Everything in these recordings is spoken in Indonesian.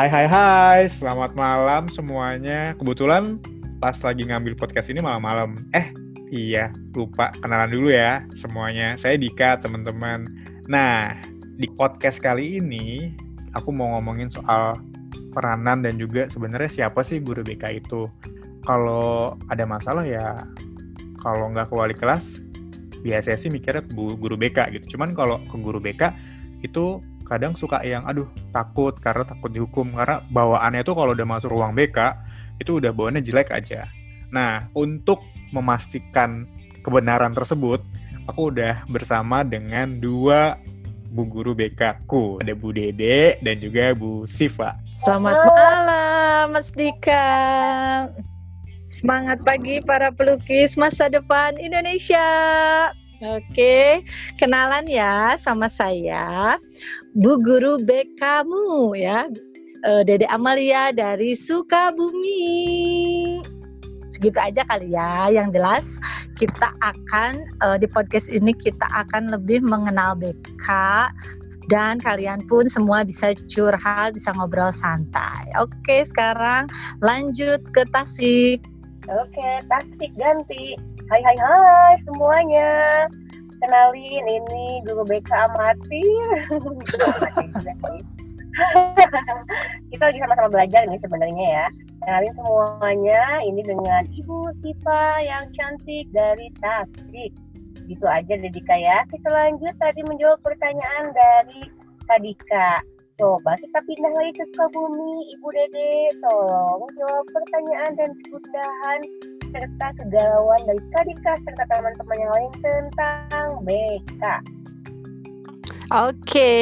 Hai hai hai, selamat malam semuanya. Kebetulan pas lagi ngambil podcast ini malam-malam. Eh, iya, lupa kenalan dulu ya semuanya. Saya Dika, teman-teman. Nah, di podcast kali ini aku mau ngomongin soal peranan dan juga sebenarnya siapa sih guru BK itu. Kalau ada masalah ya kalau nggak ke wali kelas, biasanya sih mikirnya ke guru BK gitu. Cuman kalau ke guru BK itu kadang suka yang aduh takut karena takut dihukum karena bawaannya tuh kalau udah masuk ruang BK itu udah bawaannya jelek aja. Nah, untuk memastikan kebenaran tersebut, aku udah bersama dengan dua bu guru BK ku. Ada Bu Dede dan juga Bu Siva. Selamat malam, Mas Dika. Semangat pagi para pelukis masa depan Indonesia. Oke, kenalan ya sama saya Bu Guru BKmu ya, uh, Dede Amalia dari Sukabumi. Segitu aja kali ya. Yang jelas kita akan uh, di podcast ini kita akan lebih mengenal BK dan kalian pun semua bisa curhat, bisa ngobrol santai. Oke, sekarang lanjut ke Tasik. Oke, Tasik ganti. Hai hai hai semuanya. Kenalin ini guru BK amatir. Kita lagi sama-sama belajar nih sebenarnya ya. Kenalin semuanya ini dengan Ibu Siva yang cantik dari Tasik. Gitu aja Dedika ya. Kita lanjut tadi menjawab pertanyaan dari Kadika. Coba kita pindah lagi ke Sukabumi, Ibu Dede. Tolong jawab pertanyaan dan kegundahan serta kegalauan dari Kadika serta teman-teman yang lain tentang BK. Oke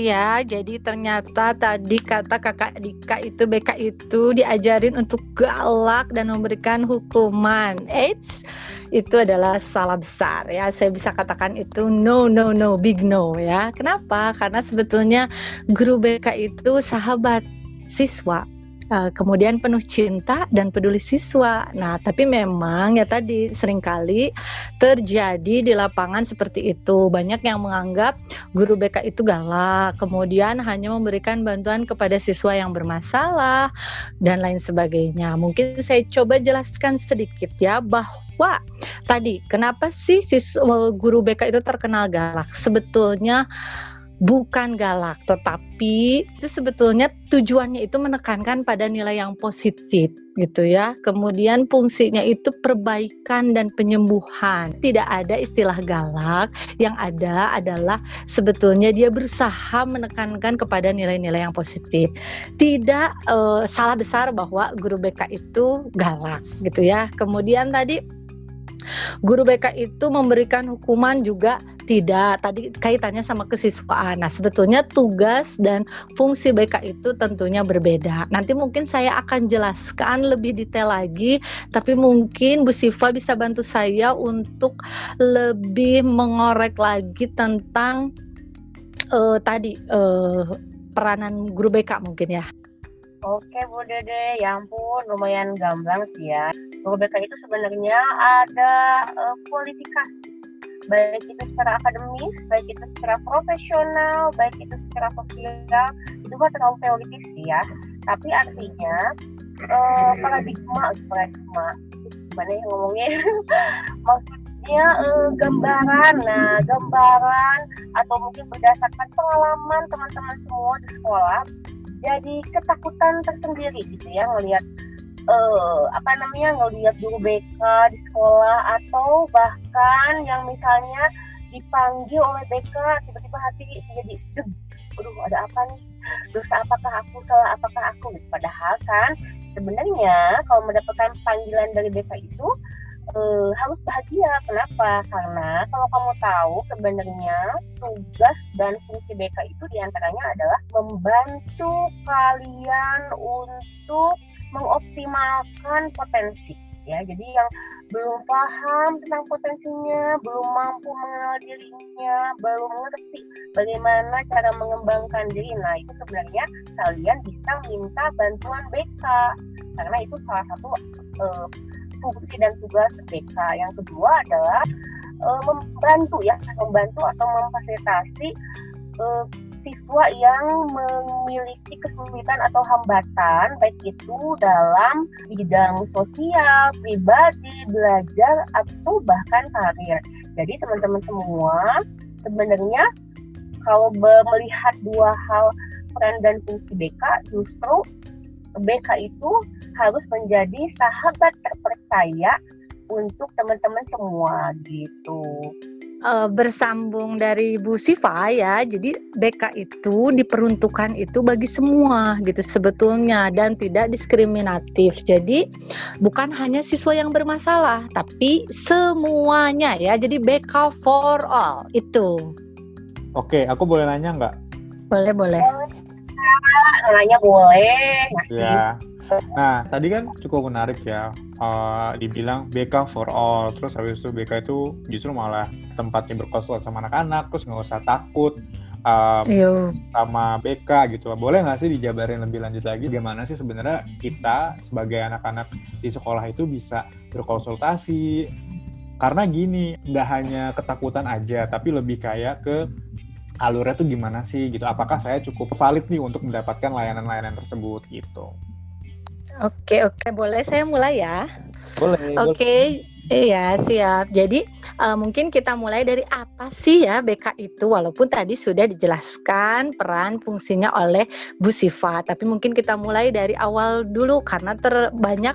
ya, jadi ternyata tadi kata kakak Dika itu BK itu diajarin untuk galak dan memberikan hukuman. Eits, itu adalah salah besar ya. Saya bisa katakan itu no no no big no ya. Kenapa? Karena sebetulnya guru BK itu sahabat siswa uh, kemudian penuh cinta dan peduli siswa. Nah, tapi memang ya tadi sering kali terjadi di lapangan seperti itu. Banyak yang menganggap guru BK itu galak, kemudian hanya memberikan bantuan kepada siswa yang bermasalah dan lain sebagainya. Mungkin saya coba jelaskan sedikit ya bahwa tadi kenapa sih siswa guru BK itu terkenal galak? Sebetulnya bukan galak, tetapi itu sebetulnya tujuannya itu menekankan pada nilai yang positif gitu ya. Kemudian fungsinya itu perbaikan dan penyembuhan. Tidak ada istilah galak, yang ada adalah sebetulnya dia berusaha menekankan kepada nilai-nilai yang positif. Tidak uh, salah besar bahwa guru BK itu galak gitu ya. Kemudian tadi guru BK itu memberikan hukuman juga tidak, tadi kaitannya sama kesiswaan. Nah, sebetulnya tugas dan fungsi BK itu tentunya berbeda. Nanti mungkin saya akan jelaskan lebih detail lagi, tapi mungkin Bu Siva bisa bantu saya untuk lebih mengorek lagi tentang uh, tadi uh, peranan guru BK mungkin ya. Oke Bu Dede, ya ampun lumayan gamblang sih ya. Guru BK itu sebenarnya ada uh, kualifikasi baik itu secara akademis, baik itu secara profesional, baik itu secara sosial, itu kan terlalu teoritis ya. Tapi artinya uh, paradigma, paradigma, gimana ya ngomongnya? Maksudnya uh, gambaran, nah gambaran atau mungkin berdasarkan pengalaman teman-teman semua di sekolah, jadi ketakutan tersendiri gitu ya ngelihat uh, apa namanya ngelihat guru BK di sekolah atau bahkan yang misalnya dipanggil oleh BK tiba-tiba hati jadi aduh ada apa nih? Dosa apakah aku salah apakah aku? Padahal kan sebenarnya kalau mendapatkan panggilan dari BK itu uh, harus bahagia. Kenapa? Karena kalau kamu tahu sebenarnya tugas dan fungsi BK itu di antaranya adalah membantu kalian untuk mengoptimalkan potensi. Ya jadi yang belum paham tentang potensinya belum mampu mengenal dirinya belum mengerti bagaimana cara mengembangkan diri nah itu sebenarnya kalian bisa minta bantuan BK karena itu salah satu uh, fungsi dan tugas BK yang kedua adalah uh, membantu ya membantu atau memfasilitasi uh, siswa yang memiliki kesulitan atau hambatan baik itu dalam bidang sosial, pribadi, belajar atau bahkan karir. Jadi teman-teman semua sebenarnya kalau melihat dua hal peran dan fungsi BK justru BK itu harus menjadi sahabat terpercaya untuk teman-teman semua gitu uh, bersambung dari Bu Siva ya. Jadi BK itu diperuntukkan itu bagi semua gitu sebetulnya dan tidak diskriminatif. Jadi bukan hanya siswa yang bermasalah, tapi semuanya ya. Jadi BK for all itu. Oke, aku boleh nanya nggak? Boleh, boleh. Nanya boleh. Ya. Nah, tadi kan cukup menarik ya. Uh, dibilang BK for all. Terus habis itu BK itu justru malah tempatnya berkonsultasi sama anak-anak. Terus nggak usah takut um, sama BK gitu. Boleh nggak sih dijabarin lebih lanjut lagi gimana sih sebenarnya kita sebagai anak-anak di sekolah itu bisa berkonsultasi? Karena gini, nggak hanya ketakutan aja, tapi lebih kayak ke alurnya tuh gimana sih gitu. Apakah saya cukup valid nih untuk mendapatkan layanan-layanan tersebut gitu. Oke, oke, boleh saya mulai ya? Boleh. Oke, Iya, siap. Jadi uh, mungkin kita mulai dari apa sih ya BK itu walaupun tadi sudah dijelaskan peran fungsinya oleh Bu Siva, tapi mungkin kita mulai dari awal dulu karena terbanyak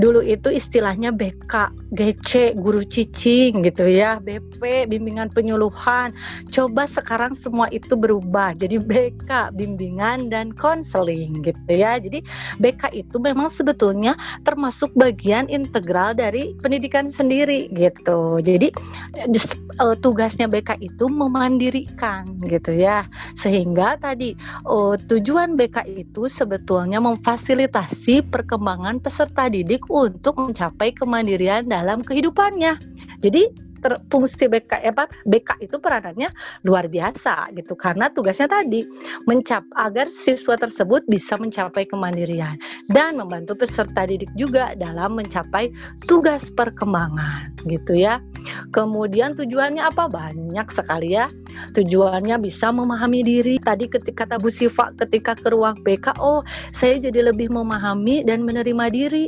dulu itu istilahnya BK, GC, guru cicing gitu ya, BP, bimbingan penyuluhan. Coba sekarang semua itu berubah jadi BK, bimbingan dan konseling gitu ya. Jadi BK itu memang sebetulnya termasuk bagian integral dari pendidikan sendiri gitu. Jadi uh, tugasnya BK itu memandirikan gitu ya. Sehingga tadi uh, tujuan BK itu sebetulnya memfasilitasi perkembangan peserta didik untuk mencapai kemandirian dalam kehidupannya. Jadi ter, fungsi BK apa BK itu peranannya luar biasa gitu karena tugasnya tadi mencap agar siswa tersebut bisa mencapai kemandirian dan membantu peserta didik juga dalam mencapai tugas perkembangan gitu ya. Kemudian tujuannya apa? Banyak sekali ya. Tujuannya bisa memahami diri. Tadi ketika kata Bu Siva ketika ke ruang BK, oh saya jadi lebih memahami dan menerima diri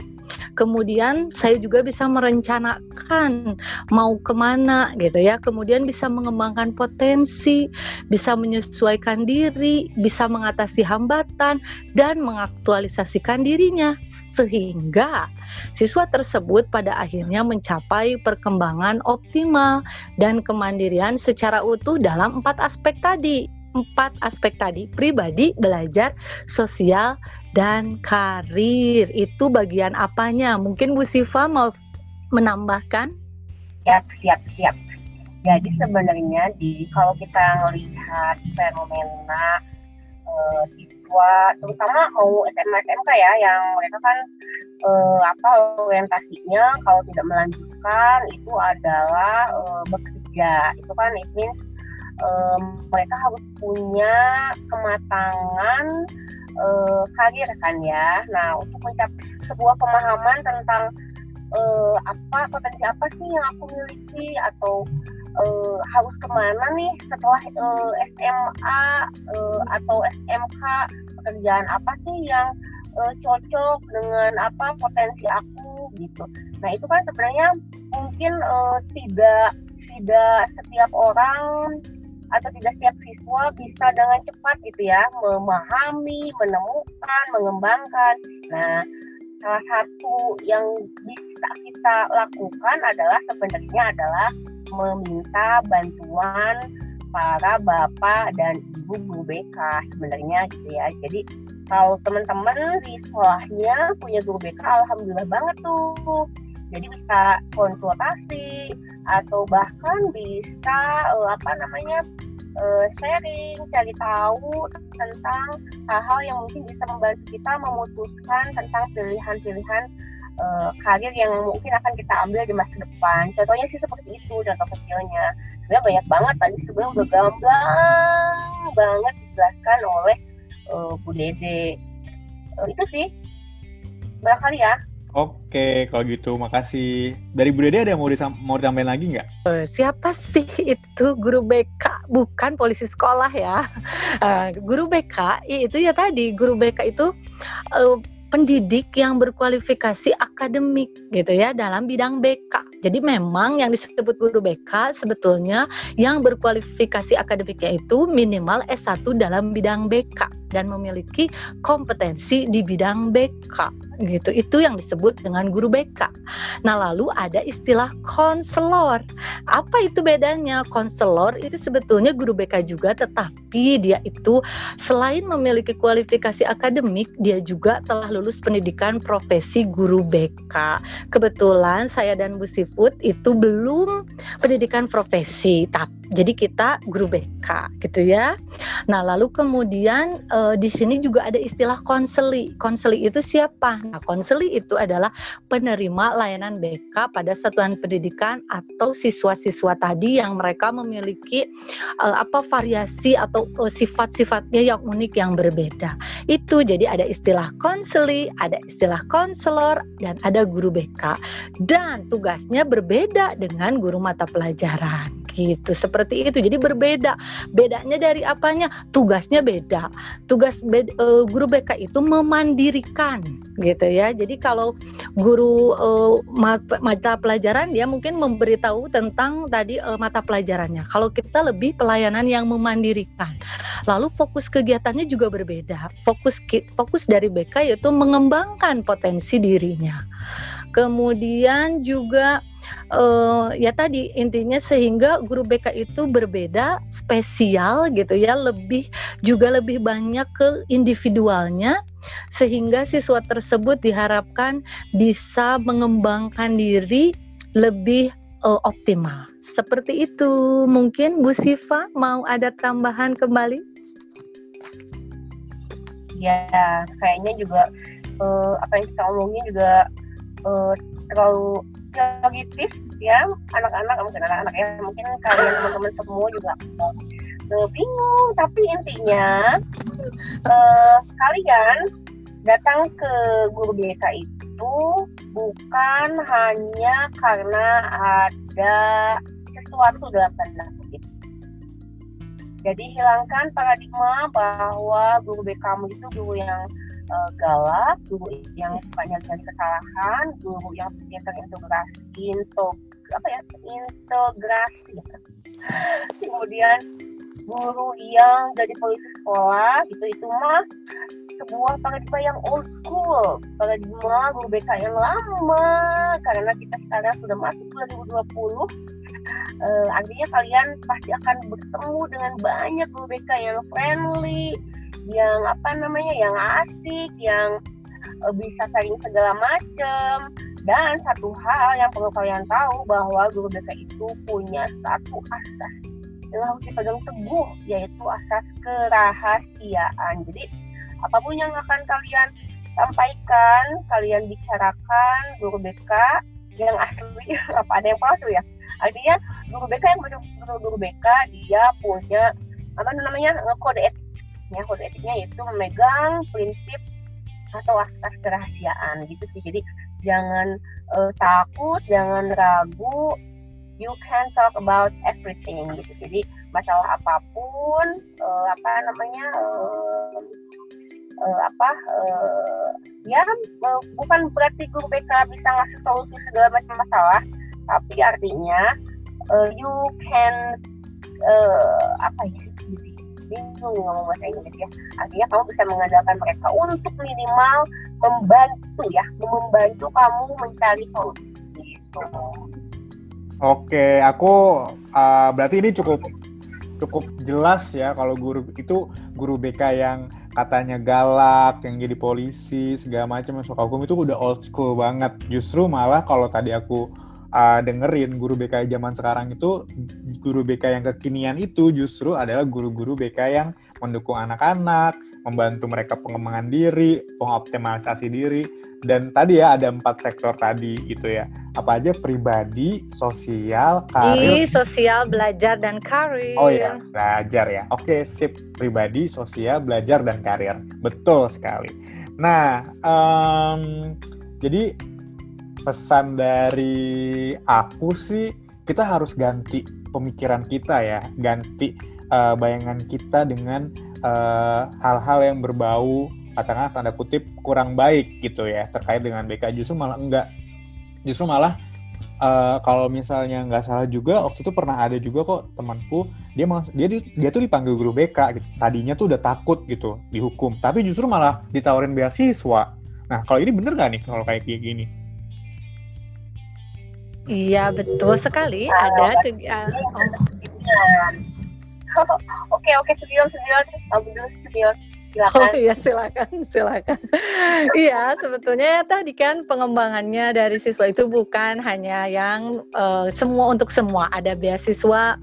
Kemudian saya juga bisa merencanakan mau ke mana gitu ya. Kemudian bisa mengembangkan potensi, bisa menyesuaikan diri, bisa mengatasi hambatan dan mengaktualisasikan dirinya sehingga siswa tersebut pada akhirnya mencapai perkembangan optimal dan kemandirian secara utuh dalam empat aspek tadi empat aspek tadi pribadi, belajar, sosial, dan karir. Itu bagian apanya? Mungkin Bu Siva mau menambahkan? Siap, siap, siap. Jadi sebenarnya di kalau kita melihat fenomena uh, siswa, terutama mau SMA SMK ya, yang mereka kan uh, apa orientasinya kalau tidak melanjutkan itu adalah uh, bekerja. Itu kan it means uh, mereka harus punya kematangan uh, karir kan ya. Nah untuk mencapai sebuah pemahaman tentang uh, apa potensi apa sih yang aku miliki atau uh, harus ke mana nih setelah uh, SMA uh, atau SMK pekerjaan apa sih yang uh, cocok dengan apa potensi aku gitu. Nah itu kan sebenarnya mungkin uh, tidak tidak setiap orang atau tidak setiap siswa bisa dengan cepat gitu ya memahami, menemukan, mengembangkan. Nah, salah satu yang bisa kita lakukan adalah sebenarnya adalah meminta bantuan para bapak dan ibu guru BK sebenarnya gitu ya. Jadi kalau teman-teman di sekolahnya punya guru BK, alhamdulillah banget tuh. Jadi bisa konsultasi atau bahkan bisa uh, apa namanya uh, sharing, cari tahu tentang hal-hal yang mungkin bisa membantu kita memutuskan tentang pilihan-pilihan uh, karir yang mungkin akan kita ambil di masa depan. Contohnya sih seperti itu, contoh kecilnya. Sebenarnya banyak banget tadi sebelum udah gamblang banget dijelaskan oleh uh, Bu Dede. Uh, itu sih, barangkali ya. Oke, kalau gitu makasih. Dari Bu Dede ada yang mau, disam mau ditambahin lagi nggak? Siapa sih itu guru BK bukan polisi sekolah ya. Uh, guru BK itu ya tadi guru BK itu uh, pendidik yang berkualifikasi akademik gitu ya dalam bidang BK. Jadi memang yang disebut guru BK sebetulnya yang berkualifikasi akademiknya itu minimal S1 dalam bidang BK dan memiliki kompetensi di bidang BK gitu. Itu yang disebut dengan guru BK. Nah, lalu ada istilah konselor. Apa itu bedanya? Konselor itu sebetulnya guru BK juga tetapi dia itu selain memiliki kualifikasi akademik, dia juga telah lulus pendidikan profesi guru BK. Kebetulan saya dan Bu Siput itu belum pendidikan profesi, tapi jadi kita guru BK gitu ya. Nah, lalu kemudian e, di sini juga ada istilah konseli. Konseli itu siapa? Nah, konseli itu adalah penerima layanan BK pada satuan pendidikan atau siswa-siswa tadi yang mereka memiliki e, apa variasi atau e, sifat-sifatnya yang unik yang berbeda. Itu jadi ada istilah konseli, ada istilah konselor dan ada guru BK. Dan tugasnya berbeda dengan guru mata pelajaran gitu. Seperti itu. Jadi berbeda. Bedanya dari apanya? Tugasnya beda. Tugas beda, uh, guru BK itu memandirikan gitu ya. Jadi kalau guru uh, mata pelajaran dia mungkin memberitahu tentang tadi uh, mata pelajarannya. Kalau kita lebih pelayanan yang memandirikan. Lalu fokus kegiatannya juga berbeda. Fokus fokus dari BK yaitu mengembangkan potensi dirinya. Kemudian juga uh, ya tadi intinya sehingga guru BK itu berbeda, spesial gitu ya, lebih juga lebih banyak ke individualnya sehingga siswa tersebut diharapkan bisa mengembangkan diri lebih uh, optimal. Seperti itu. Mungkin Bu Siva mau ada tambahan kembali? Ya, kayaknya juga uh, apa yang kita omongin juga uh, terlalu lagi tips ya anak-anak mungkin anak-anak ya mungkin kalian teman-teman semua juga. Uh, bingung tapi intinya uh, kalian datang ke guru BK itu bukan hanya karena ada sesuatu dalam tanda kutip. Jadi hilangkan paradigma bahwa guru BK kamu itu guru yang uh, galak, guru yang suka nyari kesalahan, guru yang yang terintegrasi, into apa ya, integrasi. Kemudian guru yang jadi polisi sekolah, gitu itu mah sebuah paradigma yang old school, paradigma guru BK yang lama, karena kita sekarang sudah masuk 2020, uh, artinya kalian pasti akan bertemu dengan banyak guru BK yang friendly, yang apa namanya yang asik yang uh, bisa saling segala macam dan satu hal yang perlu kalian tahu bahwa guru BK itu punya satu asas yang harus dipegang teguh yaitu asas kerahasiaan. Jadi apa pun yang akan kalian sampaikan kalian bicarakan guru BK yang asli apa ada yang palsu ya? Artinya guru BK yang guru guru BK dia punya apa namanya kode etik etiknya kode etiknya itu memegang prinsip atau asas kerahasiaan gitu sih. Jadi jangan uh, takut jangan ragu. You can talk about everything gitu. Jadi masalah apa pun uh, apa namanya uh, uh, apa uh, ya uh, bukan berarti guru BK bisa ngasih solusi segala macam masalah tapi artinya uh, you can uh, apa ya bingung ngomong bahasa Inggris ya artinya kamu bisa mengandalkan mereka untuk minimal membantu ya membantu kamu mencari solusi gitu. Oke, aku uh, berarti ini cukup cukup jelas ya kalau guru itu guru BK yang katanya galak, yang jadi polisi segala macam masuk hukum itu udah old school banget. Justru malah kalau tadi aku uh, dengerin guru BK zaman sekarang itu guru BK yang kekinian itu justru adalah guru-guru BK yang mendukung anak-anak, membantu mereka pengembangan diri, pengoptimalisasi diri, dan tadi ya ada empat sektor tadi gitu ya. Apa aja pribadi, sosial, karir. Di sosial, belajar dan karir. Oh iya, belajar ya. Oke, sip. Pribadi, sosial, belajar dan karir. Betul sekali. Nah, um, jadi pesan dari aku sih kita harus ganti pemikiran kita ya, ganti uh, bayangan kita dengan hal hal-hal yang berbau katakanlah tanda kutip kurang baik gitu ya terkait dengan BK justru malah enggak. Justru malah uh, kalau misalnya nggak salah juga waktu itu pernah ada juga kok temanku dia dia dia tuh dipanggil guru BK gitu. tadinya tuh udah takut gitu dihukum tapi justru malah ditawarin beasiswa. Nah kalau ini bener gak nih kalau kayak gini iya betul sekali. Ada ke, uh, oh. oke oke studio studio. Studio studio silakan. Oh iya silakan silakan. iya sebetulnya tadi kan pengembangannya dari siswa itu bukan hanya yang uh, semua untuk semua. Ada beasiswa,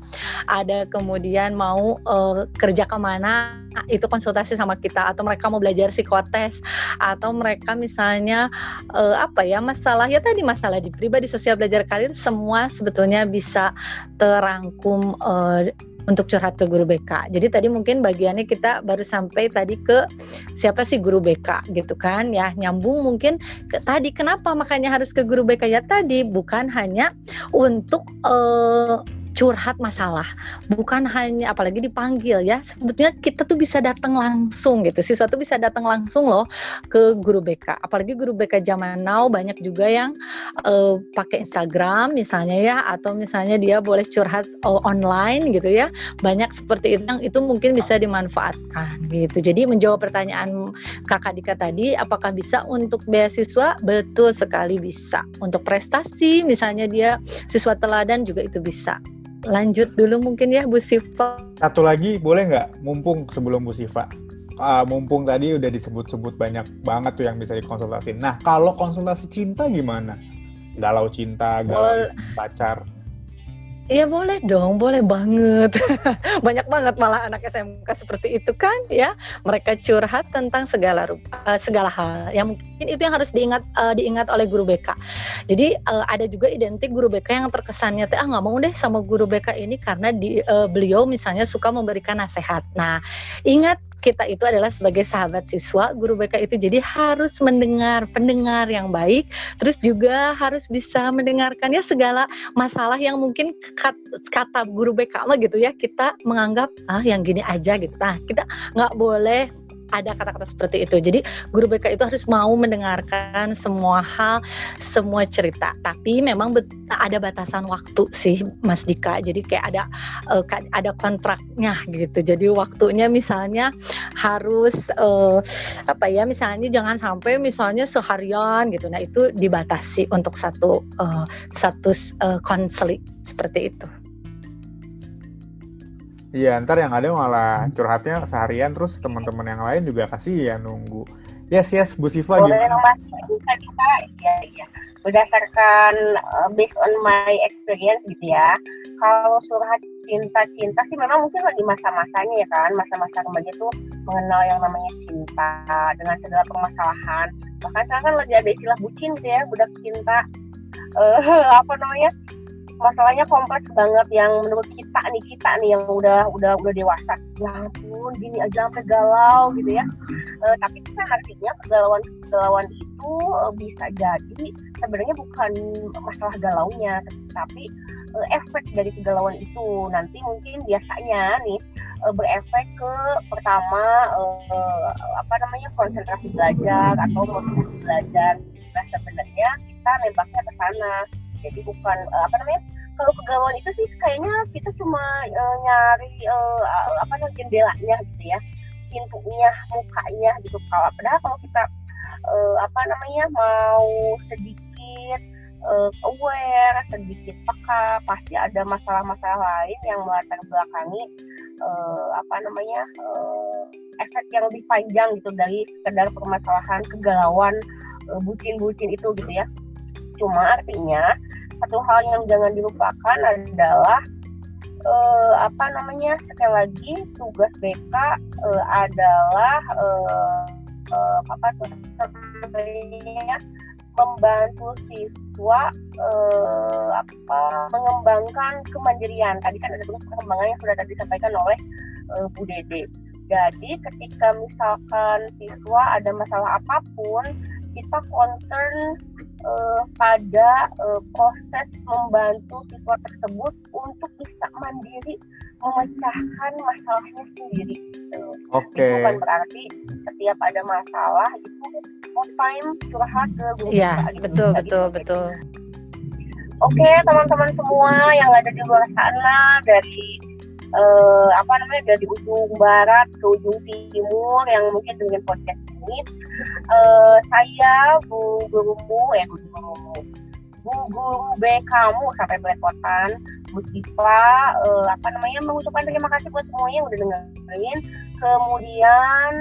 ada kemudian mau uh, kerja ke mana itu konsultasi sama kita atau mereka mau belajar psikotes atau mereka misalnya uh, apa ya masalah ya tadi masalah di pribadi sosial belajar karir semua sebetulnya bisa terangkum uh, untuk curhat ke guru BK. Jadi tadi mungkin bagiannya kita baru sampai tadi ke siapa sih guru BK gitu kan ya nyambung mungkin ke tadi kenapa makanya harus ke guru BK ya tadi bukan hanya untuk uh, curhat masalah. Bukan hanya apalagi dipanggil ya. Sebetulnya kita tuh bisa datang langsung gitu. Siswa tuh bisa datang langsung loh ke guru BK apalagi guru BK zaman now banyak juga yang uh, pakai Instagram misalnya ya atau misalnya dia boleh curhat uh, online gitu ya. Banyak seperti itu yang itu mungkin bisa dimanfaatkan gitu. Jadi menjawab pertanyaan kakak Dika tadi apakah bisa untuk beasiswa? Betul sekali bisa. Untuk prestasi misalnya dia siswa teladan juga itu bisa lanjut dulu mungkin ya Bu Siva. Satu lagi boleh nggak mumpung sebelum Bu Siva? Uh, mumpung tadi udah disebut-sebut banyak banget tuh yang bisa dikonsultasi. Nah, kalau konsultasi cinta gimana? Galau cinta, galau pacar. Iya boleh dong, boleh banget. Banyak banget malah anak SMK seperti itu kan ya. Mereka curhat tentang segala rupa, uh, segala hal. Yang mungkin itu yang harus diingat uh, diingat oleh guru BK. Jadi uh, ada juga identik guru BK yang terkesannya ah nggak mau deh sama guru BK ini karena di uh, beliau misalnya suka memberikan nasihat. Nah, ingat kita itu adalah sebagai sahabat siswa, guru BK itu jadi harus mendengar pendengar yang baik, terus juga harus bisa mendengarkan ya segala masalah yang mungkin kata guru BK mah gitu ya kita menganggap ah yang gini aja gitu. Nah kita nggak boleh ada kata-kata seperti itu. Jadi guru BK itu harus mau mendengarkan semua hal, semua cerita. Tapi memang ada batasan waktu sih, Mas Dika. Jadi kayak ada uh, ada kontraknya gitu. Jadi waktunya misalnya harus uh, apa ya? Misalnya jangan sampai misalnya seharian gitu. Nah itu dibatasi untuk satu uh, satu uh, seperti itu. Iya, ntar yang ada malah curhatnya seharian terus teman-teman yang lain juga kasih ya nunggu. Yes, yes, Bu Siva Boleh gimana? Mas, bisa kita, iya, iya. Berdasarkan uh, based on my experience gitu ya, kalau curhat cinta-cinta sih memang mungkin lagi masa-masanya ya kan, masa-masa remaja tuh mengenal yang namanya cinta dengan segala permasalahan. Bahkan sekarang kan lagi ada istilah bucin gitu ya, budak cinta. Uh, apa namanya? Masalahnya kompleks banget yang menurut kita nih kita nih yang udah udah udah dewasa. Ya ampun gini aja sampai galau gitu ya. E, tapi kan artinya kegalauan kegalauan itu e, bisa jadi sebenarnya bukan masalah galaunya tapi e, efek dari kegalauan itu. Nanti mungkin biasanya nih e, berefek ke pertama e, apa namanya konsentrasi belajar atau motivasi belajar. Nah sebenarnya kita nembaknya ke sana jadi bukan uh, apa namanya kalau kegalauan itu sih kayaknya kita cuma uh, nyari uh, apa namanya jendelanya gitu ya pintunya mukanya gitu. Kalau padahal kalau kita uh, apa namanya mau sedikit uh, aware sedikit peka pasti ada masalah-masalah lain yang melatar belakangi uh, apa namanya uh, efek yang lebih panjang gitu dari sekedar permasalahan kegalauan bucin-bucin itu gitu ya. Cuma artinya satu hal yang jangan dilupakan adalah uh, apa namanya sekali lagi tugas BK uh, adalah uh, uh, apa tuh membantu siswa apa mengembangkan kemandirian. Tadi kan ada tugas pengembangan yang sudah tadi disampaikan oleh Bu Dede. Jadi ketika misalkan siswa ada masalah apa pun kita concern uh, pada uh, proses membantu siswa tersebut untuk bisa mandiri memecahkan masalahnya sendiri. Gitu. Oke. Itu bukan berarti setiap ada masalah itu full time curhat ke guru Iya, BK gitu. betul, betul, gitu. betul. Oke, teman-teman semua yang ada di luar sana dari eh, apa namanya dari ujung barat ke ujung timur yang mungkin dengan podcast ini, eh, saya Bu Gurumu, eh Bu Gurumu, Bu Guru B kamu sampai belepotan, Bu Siva, eh, apa namanya mengucapkan terima kasih buat semuanya yang udah dengerin. Kemudian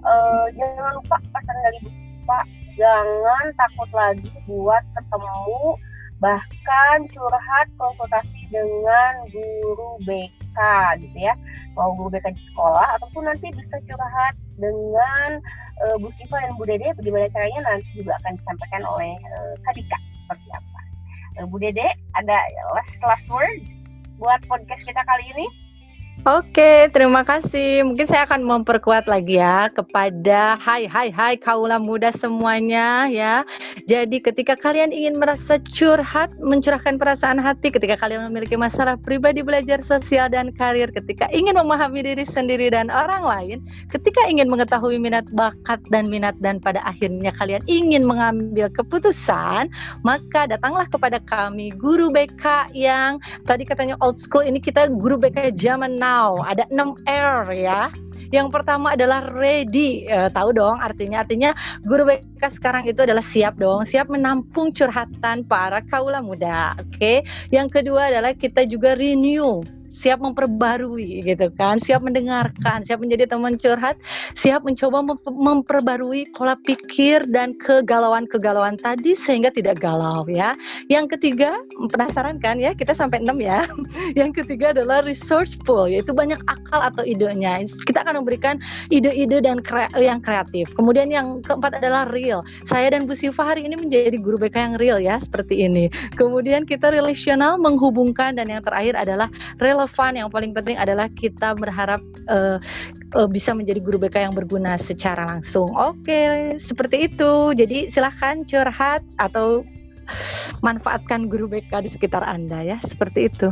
eh, jangan lupa pesan dari Bu Siva, jangan takut lagi buat ketemu bahkan curhat konsultasi dengan guru BK gitu ya mau guru BK di sekolah ataupun nanti bisa curhat dengan uh, Bu Siva dan Bu Dede bagaimana caranya nanti juga akan disampaikan oleh uh, Kadika seperti apa? Uh, Bu Dede ada last last word buat podcast kita kali ini Oke, terima kasih. Mungkin saya akan memperkuat lagi ya kepada hai hai hai kaula muda semuanya ya. Jadi ketika kalian ingin merasa curhat, mencurahkan perasaan hati, ketika kalian memiliki masalah pribadi, belajar sosial dan karir, ketika ingin memahami diri sendiri dan orang lain, ketika ingin mengetahui minat bakat dan minat dan pada akhirnya kalian ingin mengambil keputusan, maka datanglah kepada kami guru BK yang tadi katanya old school ini kita guru BK zaman now ada 6 R ya. Yang pertama adalah ready. Eh, tahu dong artinya? Artinya guru BK sekarang itu adalah siap dong, siap menampung curhatan para kaula muda. Oke. Yang kedua adalah kita juga renew siap memperbarui gitu kan, siap mendengarkan, siap menjadi teman curhat, siap mencoba mem memperbarui pola pikir dan kegalauan-kegalauan tadi sehingga tidak galau ya. Yang ketiga, penasaran kan ya, kita sampai enam ya. Yang ketiga adalah resourceful, yaitu banyak akal atau idenya. Kita akan memberikan ide-ide dan kre yang kreatif. Kemudian yang keempat adalah real. Saya dan Bu Siva hari ini menjadi guru BK yang real ya, seperti ini. Kemudian kita relasional menghubungkan dan yang terakhir adalah relevan relevan yang paling penting adalah kita berharap uh, uh, bisa menjadi guru BK yang berguna secara langsung. Oke, seperti itu. Jadi silahkan curhat atau manfaatkan guru BK di sekitar Anda ya, seperti itu.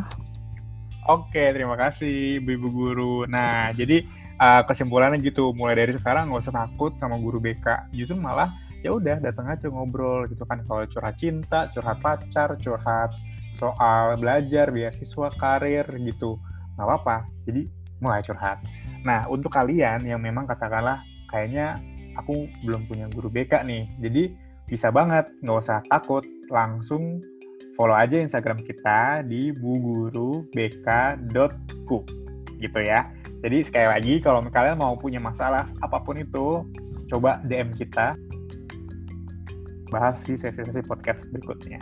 Oke, terima kasih Ibu Guru. Nah, jadi uh, kesimpulannya gitu, mulai dari sekarang nggak usah takut sama guru BK. Justru malah ya udah datang aja ngobrol gitu kan. Kalau curhat cinta, curhat pacar, curhat soal belajar, beasiswa, karir gitu. Nggak apa-apa, jadi mulai curhat. Nah, untuk kalian yang memang katakanlah kayaknya aku belum punya guru BK nih, jadi bisa banget, nggak usah takut, langsung follow aja Instagram kita di bugurubk.ku gitu ya. Jadi sekali lagi kalau kalian mau punya masalah apa pun itu, coba DM kita bahas di sesi-sesi podcast berikutnya.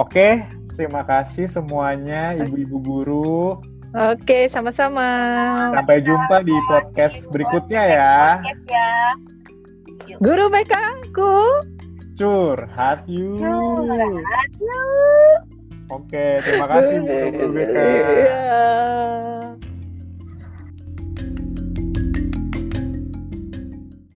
Oke, terima kasih semuanya ibu-ibu guru. Oke, sama-sama. Sampai jumpa di podcast berikutnya ya. Guru BK ku. Curhat yuk. Curhat Oke, terima kasih Bu Guru BK.